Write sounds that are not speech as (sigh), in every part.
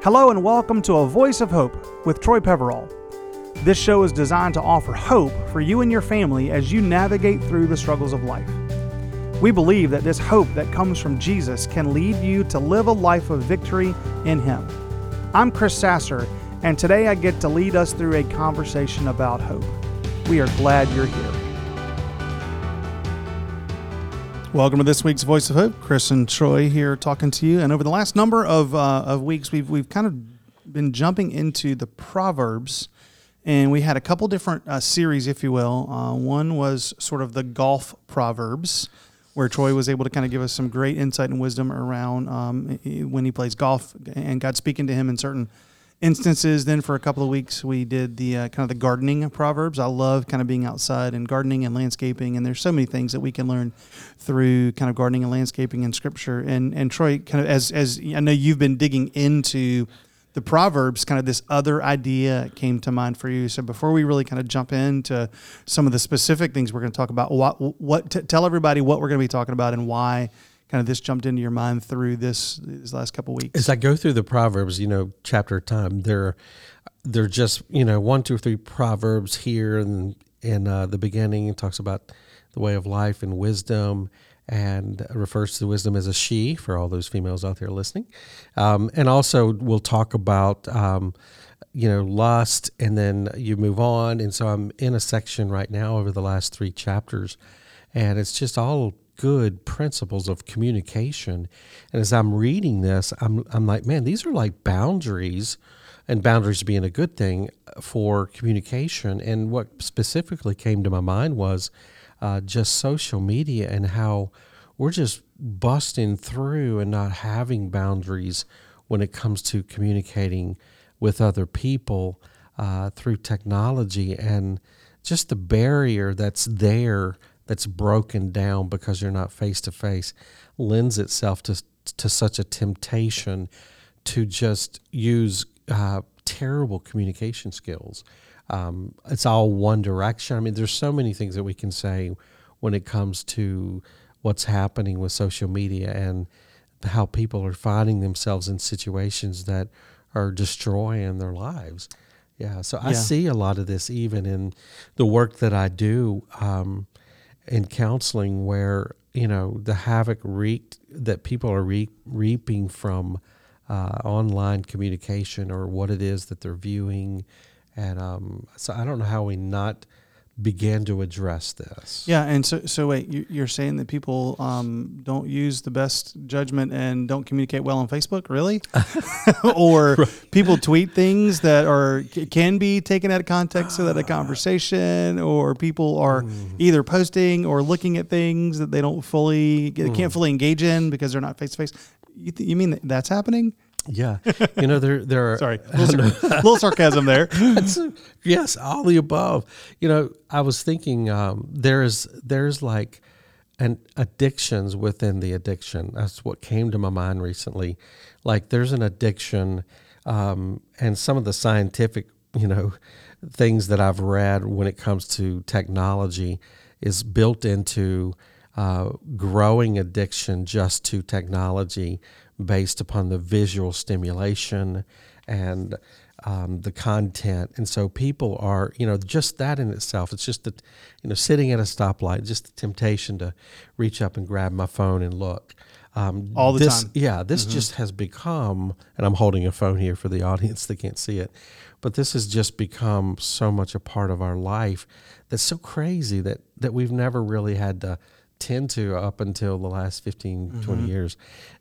Hello and welcome to A Voice of Hope with Troy Peverall. This show is designed to offer hope for you and your family as you navigate through the struggles of life. We believe that this hope that comes from Jesus can lead you to live a life of victory in Him. I'm Chris Sasser, and today I get to lead us through a conversation about hope. We are glad you're here. Welcome to this week's Voice of Hope. Chris and Troy here talking to you. And over the last number of, uh, of weeks, we've, we've kind of been jumping into the Proverbs. And we had a couple different uh, series, if you will. Uh, one was sort of the golf Proverbs, where Troy was able to kind of give us some great insight and wisdom around um, when he plays golf and God speaking to him in certain instances. Then for a couple of weeks, we did the uh, kind of the gardening proverbs. I love kind of being outside and gardening and landscaping, and there's so many things that we can learn through kind of gardening and landscaping in Scripture. And and Troy, kind of as as I know you've been digging into the proverbs kind of this other idea came to mind for you so before we really kind of jump into some of the specific things we're going to talk about what what t- tell everybody what we're going to be talking about and why kind of this jumped into your mind through this these last couple weeks? As I go through the proverbs, you know, chapter time, they're they're just you know one, two, three proverbs here, and in uh, the beginning it talks about the way of life and wisdom, and refers to wisdom as a she for all those females out there listening, um, and also we'll talk about. Um, you know, lust, and then you move on. And so I'm in a section right now over the last three chapters, and it's just all good principles of communication. And as I'm reading this, I'm, I'm like, man, these are like boundaries, and boundaries being a good thing for communication. And what specifically came to my mind was uh, just social media and how we're just busting through and not having boundaries when it comes to communicating with other people uh, through technology and just the barrier that's there that's broken down because you're not face to face lends itself to to such a temptation to just use uh, terrible communication skills. Um, it's all one direction. I mean, there's so many things that we can say when it comes to what's happening with social media and how people are finding themselves in situations that are destroying their lives. Yeah, so I see a lot of this even in the work that I do. Um, in counseling where you know the havoc wreaked that people are re- reaping from uh, online communication or what it is that they're viewing, and um, so I don't know how we not began to address this. Yeah, and so so wait, you're saying that people um, don't use the best judgment and don't communicate well on Facebook, really? (laughs) or (laughs) people tweet things that are can be taken out of context so that a conversation, or people are mm. either posting or looking at things that they don't fully mm. can't fully engage in because they're not face to face. You, th- you mean that's happening? Yeah, you know there there are (laughs) sorry, (laughs) a little, sar- little sarcasm there. (laughs) yes, all the above. You know, I was thinking um, there's there's like an addictions within the addiction. That's what came to my mind recently. Like there's an addiction, um, and some of the scientific you know things that I've read when it comes to technology is built into uh, growing addiction just to technology based upon the visual stimulation and um, the content. And so people are, you know, just that in itself, it's just that, you know, sitting at a stoplight, just the temptation to reach up and grab my phone and look. Um, All the this, time. Yeah, this mm-hmm. just has become, and I'm holding a phone here for the (laughs) audience that can't see it, but this has just become so much a part of our life that's so crazy that, that we've never really had to tend to up until the last 15, mm-hmm. 20 years.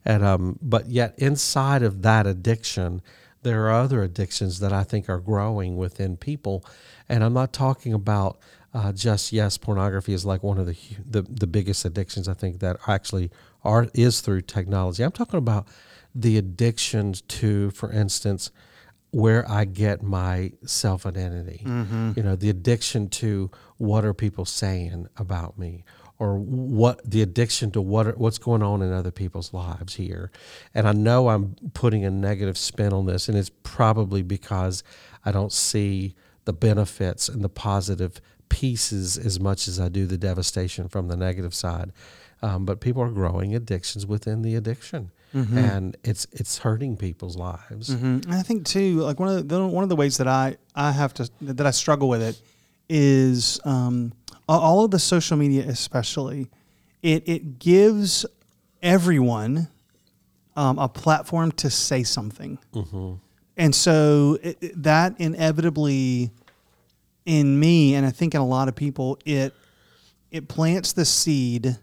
And, um, but yet, inside of that addiction, there are other addictions that I think are growing within people. And I'm not talking about uh, just, yes, pornography is like one of the, the, the biggest addictions I think that actually are is through technology. I'm talking about the addictions to, for instance, where I get my self identity. Mm-hmm. You know, the addiction to what are people saying about me or what the addiction to what what's going on in other people's lives here. And I know I'm putting a negative spin on this, and it's probably because I don't see the benefits and the positive pieces as much as I do the devastation from the negative side. Um, but people are growing addictions within the addiction. and it's it's hurting people's lives. Mhm. And I think too, like one of the one of the ways that I I have to that I struggle with it is um, all of the social media, especially. It it gives everyone um, a platform to say something, and so it, it- that inevitably, in me, and I think in a lot of people, it it plants the seed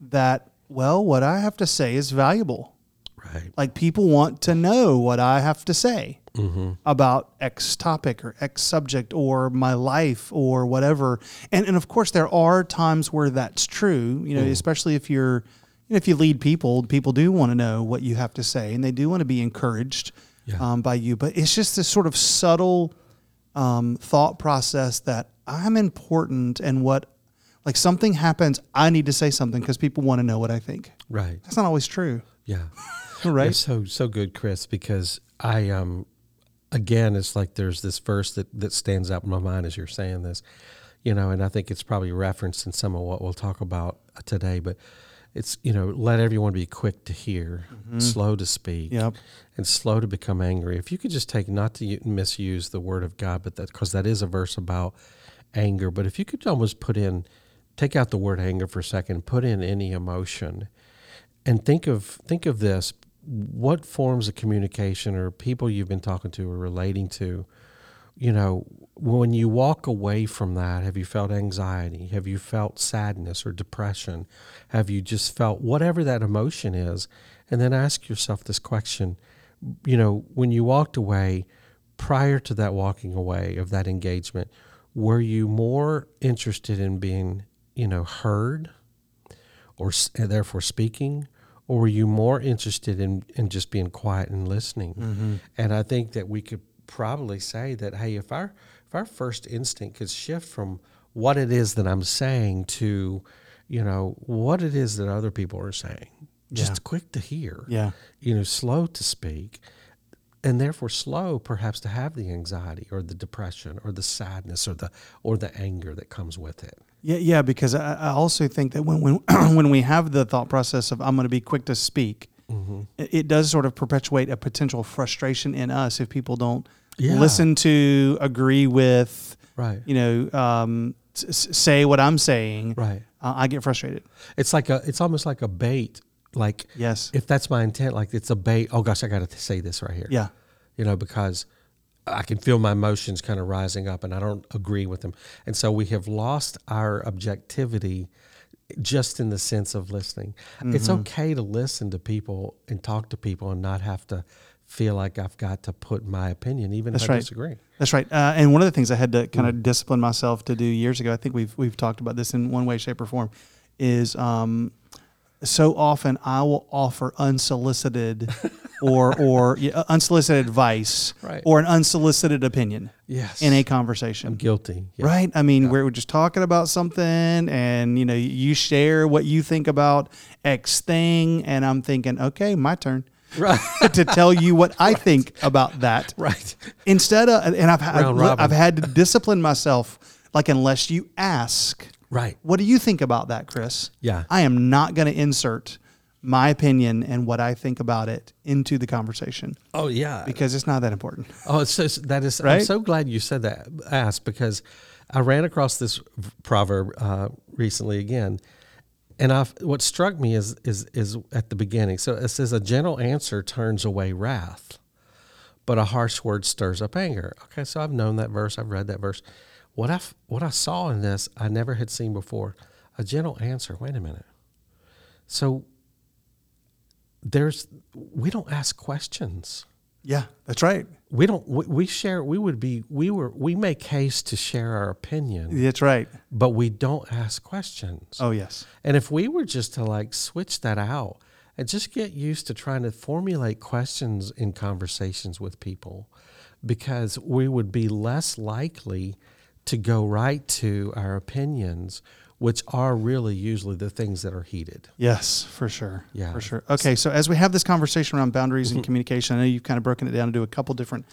that well, what I have to say is valuable. Right. Like people want to know what I have to say about X topic or X subject or my life or whatever. And and of course there are times where that's true. You know, especially if you're you know, if you lead people, people do want to know what you have to say and they do want to be encouraged Yeah. um, by you. But it's just this sort of subtle um, thought process that I'm important and what like something happens, I need to say something because people want to know what I think. Right. That's not always true, Yeah. (laughs) right? So so good, Chris, because I um again it's like there's this verse that, that stands out in my mind as you're saying this. You know, and I think it's probably referenced in some of what we'll talk about today, but it's you know, let everyone be quick to hear, mm-hmm. slow to speak, Yep. and slow to become angry. If you could just take not to misuse the word of God, but that because that is a verse about anger. But if you could almost put in, take out the word anger for a second, put in any emotion, and think of think of this: what forms of communication or people you've been talking to or relating to, you know, when you walk away from that, have you felt anxiety? Have you felt sadness or depression? Have you just felt whatever that emotion is? And then ask yourself this question you know, when you walked away, prior to that walking away of that engagement, were you more interested in being, you know, heard or therefore speaking? Or were you more interested in, in just being quiet and listening? Mm-hmm. And I think that we could probably say that, hey, if our if our first instinct could shift from what it is that I'm saying to, you know, what it is that other people are saying, just Yeah. quick to hear, Yeah. you know, slow to speak, and therefore slow perhaps to have the anxiety or the depression or the sadness or the or the anger that comes with it. Yeah, yeah, because I, I also think that when when (clears throat) when we have the thought process of I'm going to be quick to speak, Mm-hmm. it, it does sort of perpetuate a potential frustration in us if people don't Yeah. listen to, agree with, Right. you know, um, s- say what I'm saying. Right. Uh, I get frustrated. It's like a it's almost like a bait. Like Yes. if that's my intent, like it's a bait. Oh gosh, I got to say this right here. Yeah. you know, because I can feel my emotions kind of rising up and I don't agree with them. And so we have lost our objectivity just in the sense of listening. It's Mm-hmm. okay to listen to people and talk to people and not have to feel like I've got to put my opinion, even That's if I disagree. That's right. Uh, and one of the things I had to kind Mm. of discipline myself to do years ago, I think we've we've talked about this in one way, shape, or form, is um, so often I will offer unsolicited (laughs) or or yeah, uh, unsolicited advice Right. or an unsolicited opinion Yes. in a I'm conversation. guilty. Yeah. Right? I mean, we're just talking about something and you know, you share what you think about X thing and I'm thinking, okay, my turn Right. (laughs) to tell you what I think about that right. instead of and I've had Round robin. I've had to discipline myself like unless you ask Right. what do you think about that Chris Yeah. I am not going to insert my opinion and what I think about it into the conversation Oh yeah. because it's not that important Oh, it's just, that is. I'm so glad you said that. Asked because I ran across this proverb uh, recently again, and I what struck me is is is at the beginning. So it says, "A gentle answer turns away wrath, but a harsh word stirs up anger." Okay, so I've known that verse. I've read that verse. What I what I saw in this, I never had seen before. A gentle answer. Wait a minute. So there's we don't ask questions. Yeah that's right. We don't we, we share we would be we were we make haste to share our opinion. That's right. But we don't ask questions. Oh yes. And if we were just to like switch that out and just get used to trying to formulate questions in conversations with people because we would be less likely to go right to our opinions which are really usually the things that are heated yes for sure Yeah. for sure okay so as we have this conversation around boundaries and communication I know you've kind of broken it down into a couple different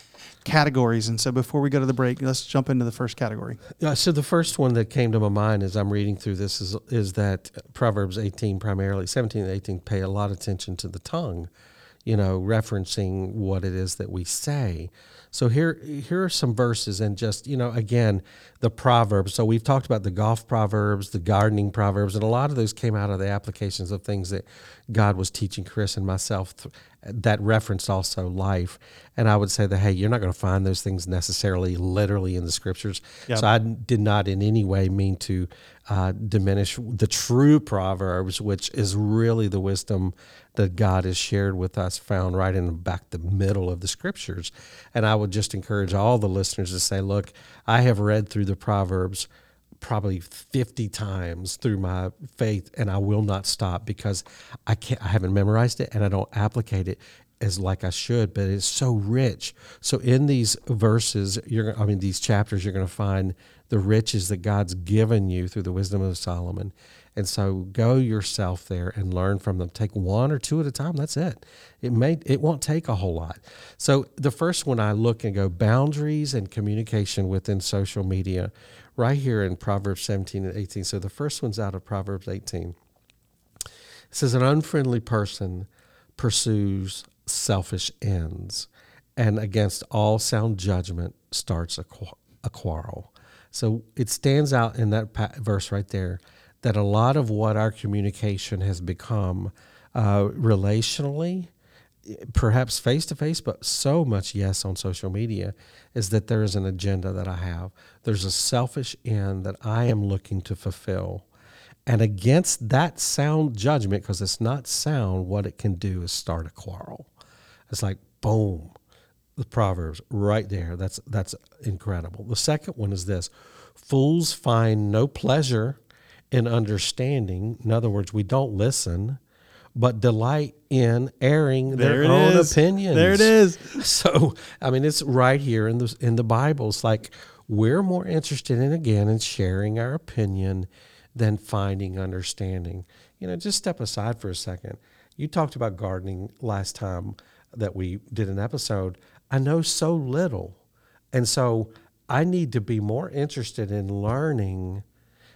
categories and so before we go to the break let's jump into the first category Uh, so the first one that came to my mind as I'm reading through this is is that Proverbs 18 primarily 17 and 18 pay a lot of attention to the tongue, you know, referencing what it is that we say. So here here are some verses and just, you know, again, the proverbs. So we've talked about the golf proverbs, the gardening proverbs, and a lot of those came out of the applications of things that God was teaching Chris and myself th- that referenced also life. And I would say that hey, you're not going to find those things necessarily literally in the scriptures. Yep. So I did not in any way mean to uh, diminish the true proverbs, which is really the wisdom that God has shared with us, found right in the back the middle of the scriptures. And I would just encourage all the listeners to say, look, I have read through the proverbs probably 50 times through my faith and I will not stop because I can't I haven't memorized it and I don't applicate it as like I should but it's so rich. So in these verses you're I mean these chapters you're going to find the riches that God's given you through the wisdom of Solomon. And so go yourself there and learn from them. Take one or two at a time that's it. It may it won't take a whole lot. So the first one I look and go boundaries and communication within social media right here in Proverbs 17 and 18. So the first one's out of Proverbs 18. It says, An unfriendly person pursues selfish ends, and against all sound judgment starts a, a quarrel. So it stands out in that pa- verse right there that a lot of what our communication has become uh, relationally perhaps face to face, but so much yes on social media is that there is an agenda that I have. There's a selfish end that I am looking to fulfill. And against that sound judgment, because it's not sound, what it can do is start a quarrel. It's like boom, the proverbs right there. That's that's incredible. The second one is this: fools find no pleasure in understanding. In other words, we don't listen but delight in airing There their own is. opinions. There it is. (laughs) So, I mean, it's right here in the in the Bible. It's like we're more interested in again in sharing our opinion than finding understanding. You know, just step aside for a second. You talked about gardening last time that we did an episode. I know so little, and so I need to be more interested in learning,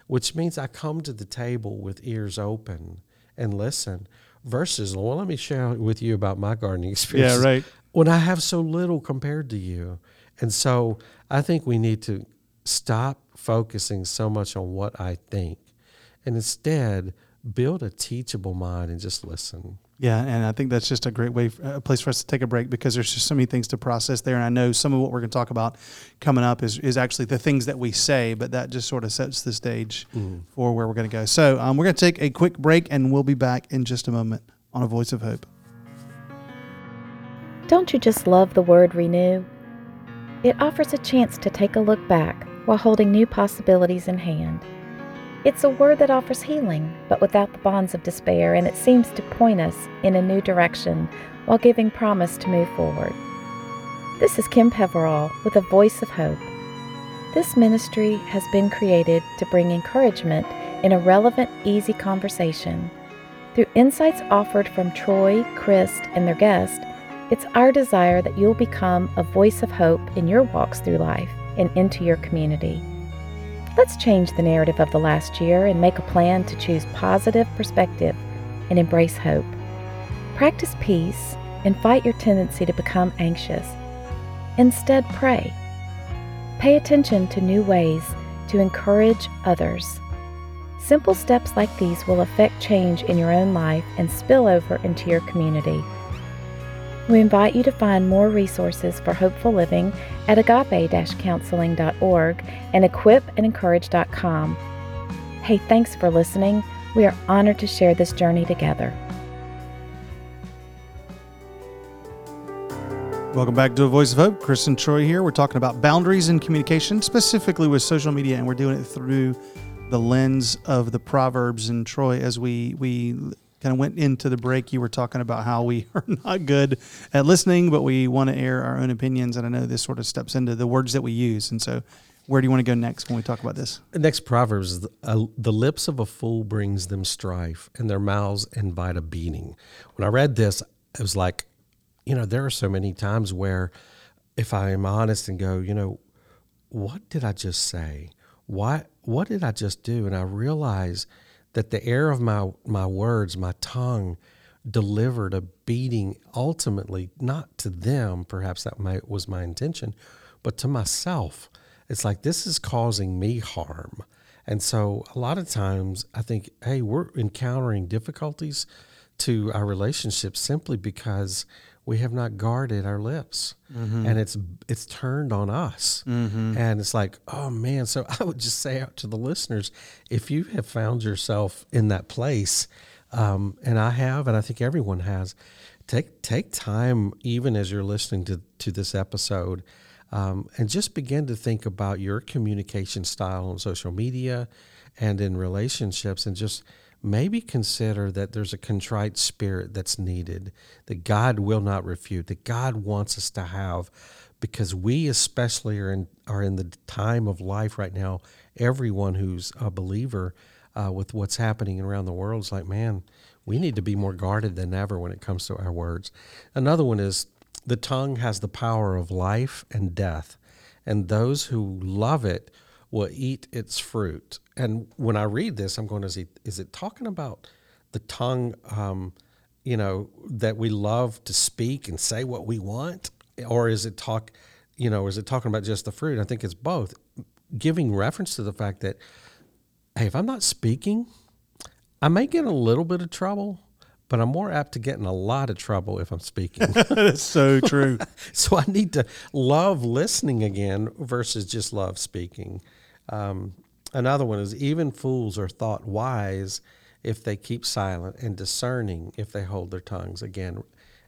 which means I come to the table with ears open and listen versus well let me share with you about my gardening experience (laughs) Yeah, right. when i have so little compared to you and so i think we need to stop focusing so much on what i think and instead build a teachable mind and just listen Yeah, and I think that's just a great way, a place for us to take a break because there's just so many things to process there. And I know some of what we're going to talk about coming up is, is actually the things that we say, but that just sort of sets the stage for where we're going to go. So um, we're going to take a quick break and we'll be back in just a moment on A Voice of Hope. Don't you just love the word renew? It offers a chance to take a look back while holding new possibilities in hand. It's a word that offers healing, but without the bonds of despair, and it seems to point us in a new direction while giving promise to move forward. This is Kim Peverall with a voice of hope. This ministry has been created to bring encouragement in a relevant, easy conversation. Through insights offered from Troy, Chris, and their guest, it's our desire that you'll become a voice of hope in your walks through life and into your community. Let's change the narrative of the last year and make a plan to choose positive perspective and embrace hope. Practice peace and fight your tendency to become anxious. Instead, pray. Pay attention to new ways to encourage others. Simple steps like these will affect change in your own life and spill over into your community. We invite you to find more resources for hopeful living at agape-counseling.org and equipandencourage.com. Hey, thanks for listening. We are honored to share this journey together. Welcome back to A Voice of Hope. Chris and Troy here. We're talking about boundaries in communication, specifically with social media, and we're doing it through the lens of the Proverbs. And Troy, as we we kind of went into the break, you were talking about how we (laughs) are not good at listening, but we want to air our own opinions. And I know this sort of steps into the words that we use. And so, where do you want to go next when we talk about this? Next proverbs uh, the lips of a fool brings them strife, and their mouths invite a beating. When I read this, it was like, you know, there are so many times where, if I am honest and go, you know, what did I just say? Why? What did I just do? And I realize that the air of my my words, my tongue, delivered a beating ultimately not to them perhaps that my, was my intention but to myself. It's like this is causing me harm. And so a lot of times i think hey we're encountering difficulties to our relationships simply because we have not guarded our lips. Mm-hmm. and it's it's turned on us. And it's like oh man. So (laughs) i would just say out to the listeners if you have found yourself in that place um, and i have and i think everyone has take take time even as you're listening to to this episode um, and just begin to think about your communication style on social media and in relationships and just maybe consider that there's a contrite spirit that's needed that God will not refute that God wants us to have because we especially are in are in the time of life right now everyone who's a believer uh, with what's happening around the world is like man we need to be more guarded than ever when it comes to our words another one is the tongue has the power of life and death and those who love it will eat its fruit. And when I read this, I'm going, is it, is it talking about the tongue, um, you know, that we love to speak and say what we want? Or is it talk, you know, is it talking about just the fruit? I think it's both, giving reference to the fact that, hey, if I'm not speaking, I may get a little bit of trouble, but I'm more apt to get in a lot of trouble if I'm speaking. (laughs) That's so true. (laughs) so I need to love listening again versus just love speaking. Um, another one is even fools are thought wise if they keep silent and discerning if they hold their tongues. Again,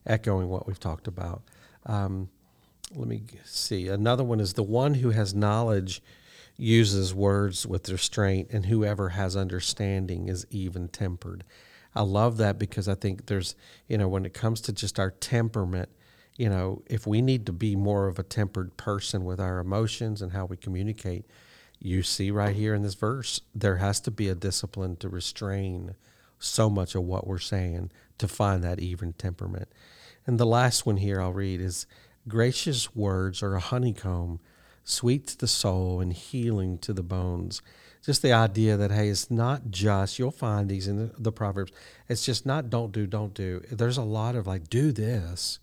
echoing what we've talked about. Um, let me see. Another one is the one who has knowledge uses words with restraint, and whoever has understanding is even tempered. I love that because I think there's, you know, when it comes to just our temperament, you know, if we need to be more of a tempered person with our emotions and how we communicate, you see right here in this verse, there has to be a discipline to restrain so much of what we're saying to find that even temperament. And the last one here I'll read is gracious words are a honeycomb, sweet to the soul and healing to the bones. Just the idea that, hey, it's not just, you'll find these in the, the Proverbs, it's just not don't do, don't do. There's a lot of like, do this.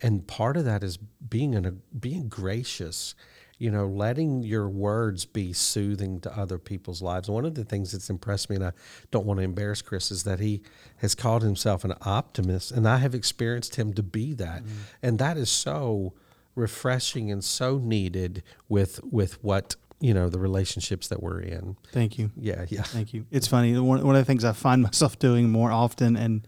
And part of that is being, an, a, being gracious you know, letting your words be soothing to other people's lives. One of the things that's impressed me, and I don't want to embarrass Chris, is that he has called himself an optimist, and I have experienced him to be that, mm-hmm. and that is so refreshing and so needed with with what you know the relationships that we're in. Thank you. Yeah, yeah. Thank you. It's funny. One, one of the things I find (laughs) myself doing more often, and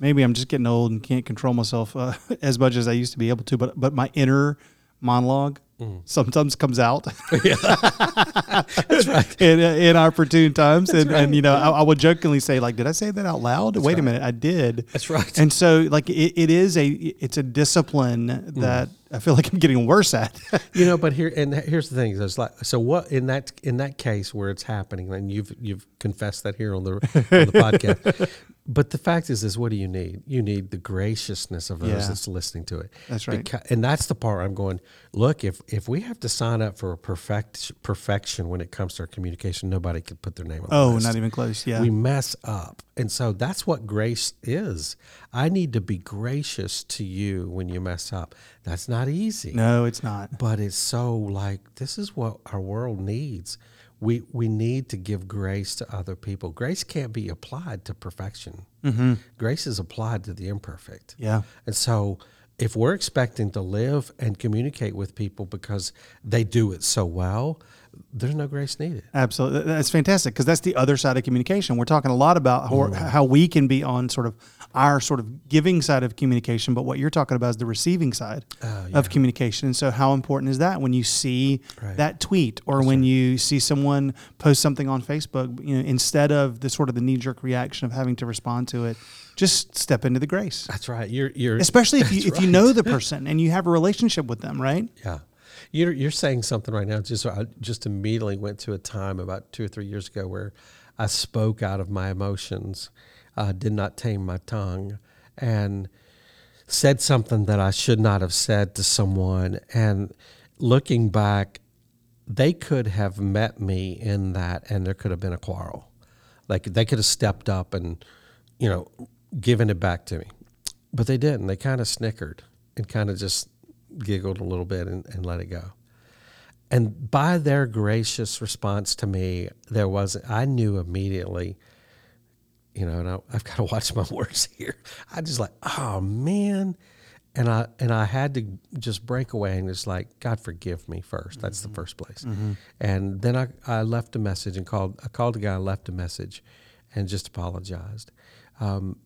maybe I'm just getting old and can't control myself uh, (laughs) as much as I used to be able to, but but my inner monologue mm. sometimes comes out. (laughs) That's right. in, in opportune times. and, right. and, you know, I, I, would jokingly say, like, did I say that out loud? That's Wait right. a minute, I did. That's right. And so, like, it, it is a, it's a discipline that mm. I feel like I'm getting worse at. (laughs) you know, but here, and here's the thing. It's like, so what in that, in that case where it's happening, and you've, you've confessed that here on the, on the podcast, (laughs) but the fact is, is what do you need? You need the graciousness of those yeah. that's listening to it. That's right. Because, and that's the part I'm going. Look, if if we have to sign up for a perfect perfection when it comes to our communication, nobody could put their name on. Oh, not even close. Yeah, we mess up, and so that's what grace is. I need to be gracious to you when you mess up. That's not easy. No, it's not. But it's so like this is what our world needs we we need to give grace to other people. Grace can't be applied to perfection. Mm-hmm. Grace is applied to the imperfect. Yeah. And so if we're expecting to live and communicate with people because they do it so well, there's no grace needed. Absolutely. That's fantastic because that's the other side of communication. We're talking a lot about how, how, we can be on sort of our sort of giving side of communication, but what you're talking about is the receiving side uh, yeah. of communication. And so, how important is that when you see right. that tweet or that's when right. you see someone post something on Facebook? You know, instead of the sort of the knee jerk reaction of having to respond to it, just step into the grace. That's right. You're, you're (laughs) especially if you if right. you know the (laughs) person and you have a relationship with them, right? Yeah. You're, you're saying something right now. Just I just immediately went to a time about two or three years ago where I spoke out of my emotions, uh, did not tame my tongue, and said something that I should not have said to someone. And looking back, they could have met me in that, and there could have been a quarrel. Like they could have stepped up and, you know, giving it back to me. But they didn't. They kind of snickered and kind of just giggled a little bit and, and let it go. And by their gracious response to me, there was I knew immediately, you know, and I, I've got to watch my (laughs) words here. I just like, oh man, and I and I had to just break away and just like, God forgive me 1st That's the mm-hmm. first place. Mm-hmm. And then I, I left a message and called I called a guy, left a message, and just apologized. Um,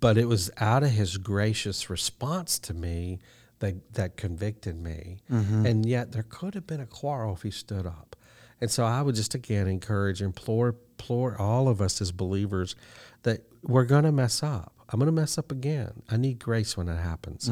but it was out of his gracious response to me that that convicted me. And yet there could have been a quarrel if he stood up. And so I would just again encourage, implore, implore all of us as believers that we're going to mess up. I'm going to mess up again. I need grace when that happens.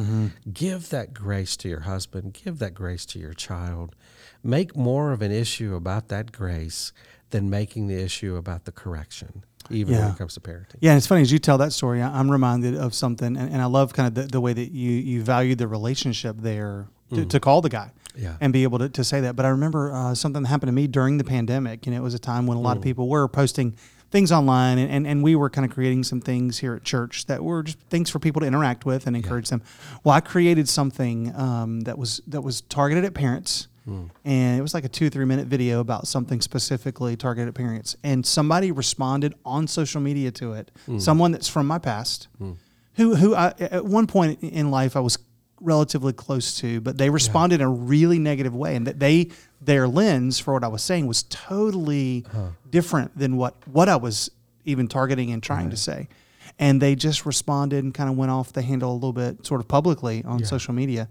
Give that grace to your husband. Give that grace to your child. Make more of an issue about that grace than making the issue about the correction, even when it comes to parenting. Yeah, and it's funny as you tell that story, I'm reminded of something, and, and I love kind of the, the way that you you valued the relationship there to, to call the guy Yeah. and be able to, to say that. But I remember uh, something that happened to me during the pandemic, and it was a time when a lot of people were posting things online, and, and, and we were kind of creating some things here at church that were just things for people to interact with and encourage them. Well, I created something um, that was that was targeted at parents. And it was like a two, three minute video about something specifically targeted parents. And somebody responded on social media to it. Someone that's from my past, who who I, at one point in life I was relatively close to, but they responded in a really negative way, and that they their lens for what I was saying was totally different than what what I was even targeting and trying to say. And they just responded and kind of went off the handle a little bit, sort of publicly on social media.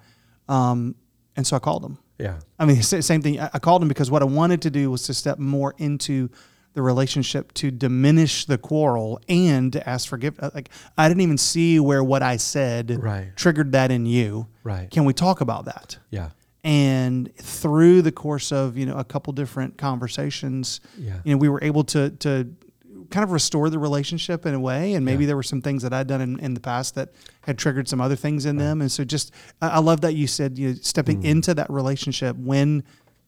Um, and so I called them. Yeah. I mean, same thing. I called him because what I wanted to do was to step more into the relationship to diminish the quarrel and to ask forgiveness. Uh, like I didn't even see where what I said Right. triggered that in you. Right. Can we talk about that? Yeah. And through the course of you know a couple different conversations, Yeah. you know, we were able to to kind of restore the relationship in a way. And maybe Yeah. there were some things that I'd done in, in the past that had triggered some other things in them. And so just I, I love that you said you know, stepping Mm. into that relationship when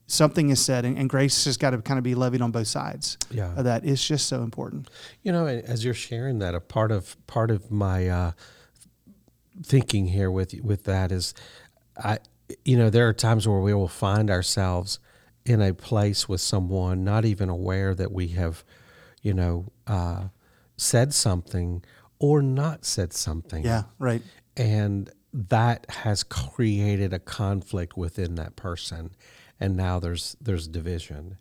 something is said and, and grace has got to kind of be levied on both sides Yeah. of that is just so important. You know, as you're sharing that, a part of part of my uh, thinking here with with that is, I, you know, there are times where we will find ourselves in a place with someone, not even aware that we have, you know, uh, said something or not said something. Yeah. Right. and that has created a conflict within that person and now there's there's division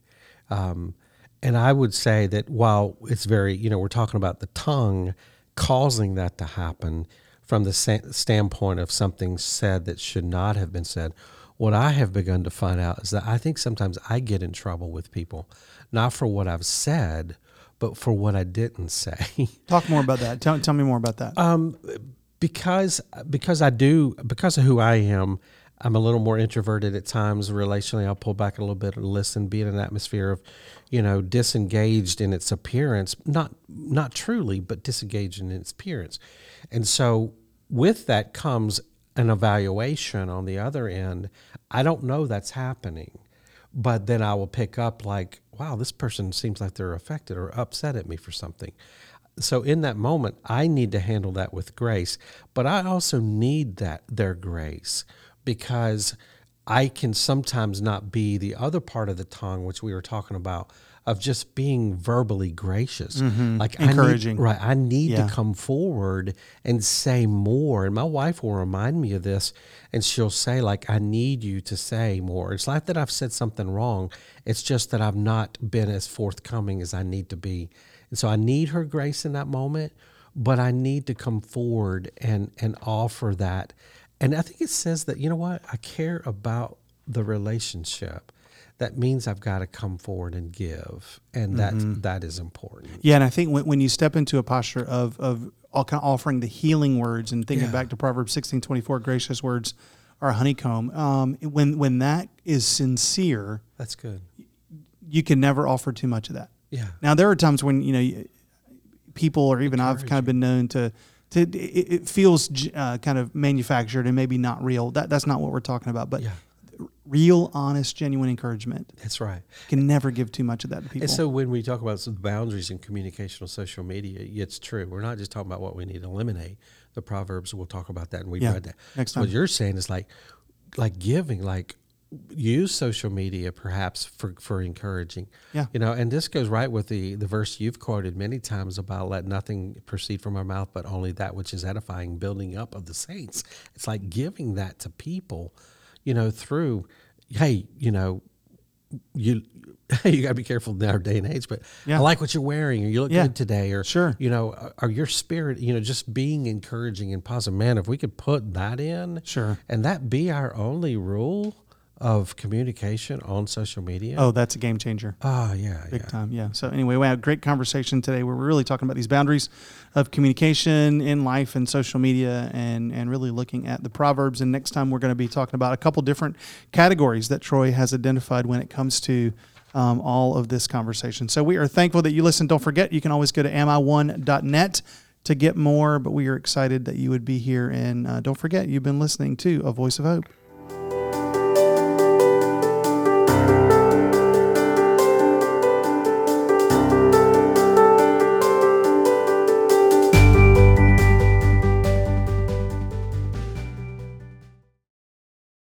um, and i would say that while it's very you know we're talking about the tongue causing that to happen from the standpoint of something said that should not have been said what i have begun to find out is that i think sometimes i get in trouble with people not for what i've said but for what i didn't say (laughs) Talk more about that. Tell, tell me more about that. Um, because because I do because of who I am, I'm a little more introverted at times. Relationally, I'll pull back a little bit and listen, be in an atmosphere of, you know, disengaged in its appearance. Not not truly, but disengaged in its appearance. And so with that comes an evaluation on the other end. I don't know that's happening. But then I will pick up like, wow, this person seems like they're affected or upset at me for something. So in that moment i need to handle that with grace but i also need that their grace because i can sometimes not be the other part of the tongue which we were talking about of just being verbally gracious mm-hmm. like Encouraging. I need, right i need Yeah. to come forward and say more and my wife will remind me of this and she'll say like i need you to say more it's not that i've said something wrong it's just that i've not been as forthcoming as i need to be and so I need her grace in that moment, but I need to come forward and and offer that. And I think it says that you know what I care about the relationship. That means I've got to come forward and give, and that that is important. Yeah, and I think when, when you step into a posture of of all kind of offering the healing words and thinking Yeah. back to Proverbs sixteen twenty four, gracious words are a honeycomb. Um, when when that is sincere, That's good. you can never offer too much of that. Yeah. Now there are times when you know people, or even I've kind of been known to. To, it, it feels uh, kind of manufactured and maybe not real. That that's not what we're talking about. But Yeah. real, honest, genuine encouragement. That's right. Can never give too much of that to people. And so when we talk about the boundaries in communication on social media, it's true. We're not just talking about what we need to eliminate. The proverbs we'll talk about that, and we've Yeah, read that. next time. What you're saying is like, like giving, like use social media perhaps for for encouraging. Yeah. You know, and this goes right with the the verse you've quoted many times about let nothing proceed from our mouth, but only that which is edifying, building up of the saints. It's like giving that to people, you know, through, hey, you know, you (laughs) you got to be careful in our day and age. But Yeah. I like what you're wearing, or you look Yeah. good today, or Sure. you know, or your spirit, you know, just being encouraging and positive. Man, if we could put that in, Sure. and that be our only rule of communication on social media. oh, that's a game changer. oh yeah, Big yeah. time, yeah. So anyway, we had a great conversation today. where We're really talking about these boundaries of communication in life and social media, and and really looking at the proverbs. And next time, we're going to be talking about a couple different categories that Troy has identified when it comes to um, all of this conversation. So we are thankful that you listen. Don't forget, you can always go to ami1.net to get more. But we are excited that you would be here, and uh, don't forget, you've been listening to A Voice of Hope.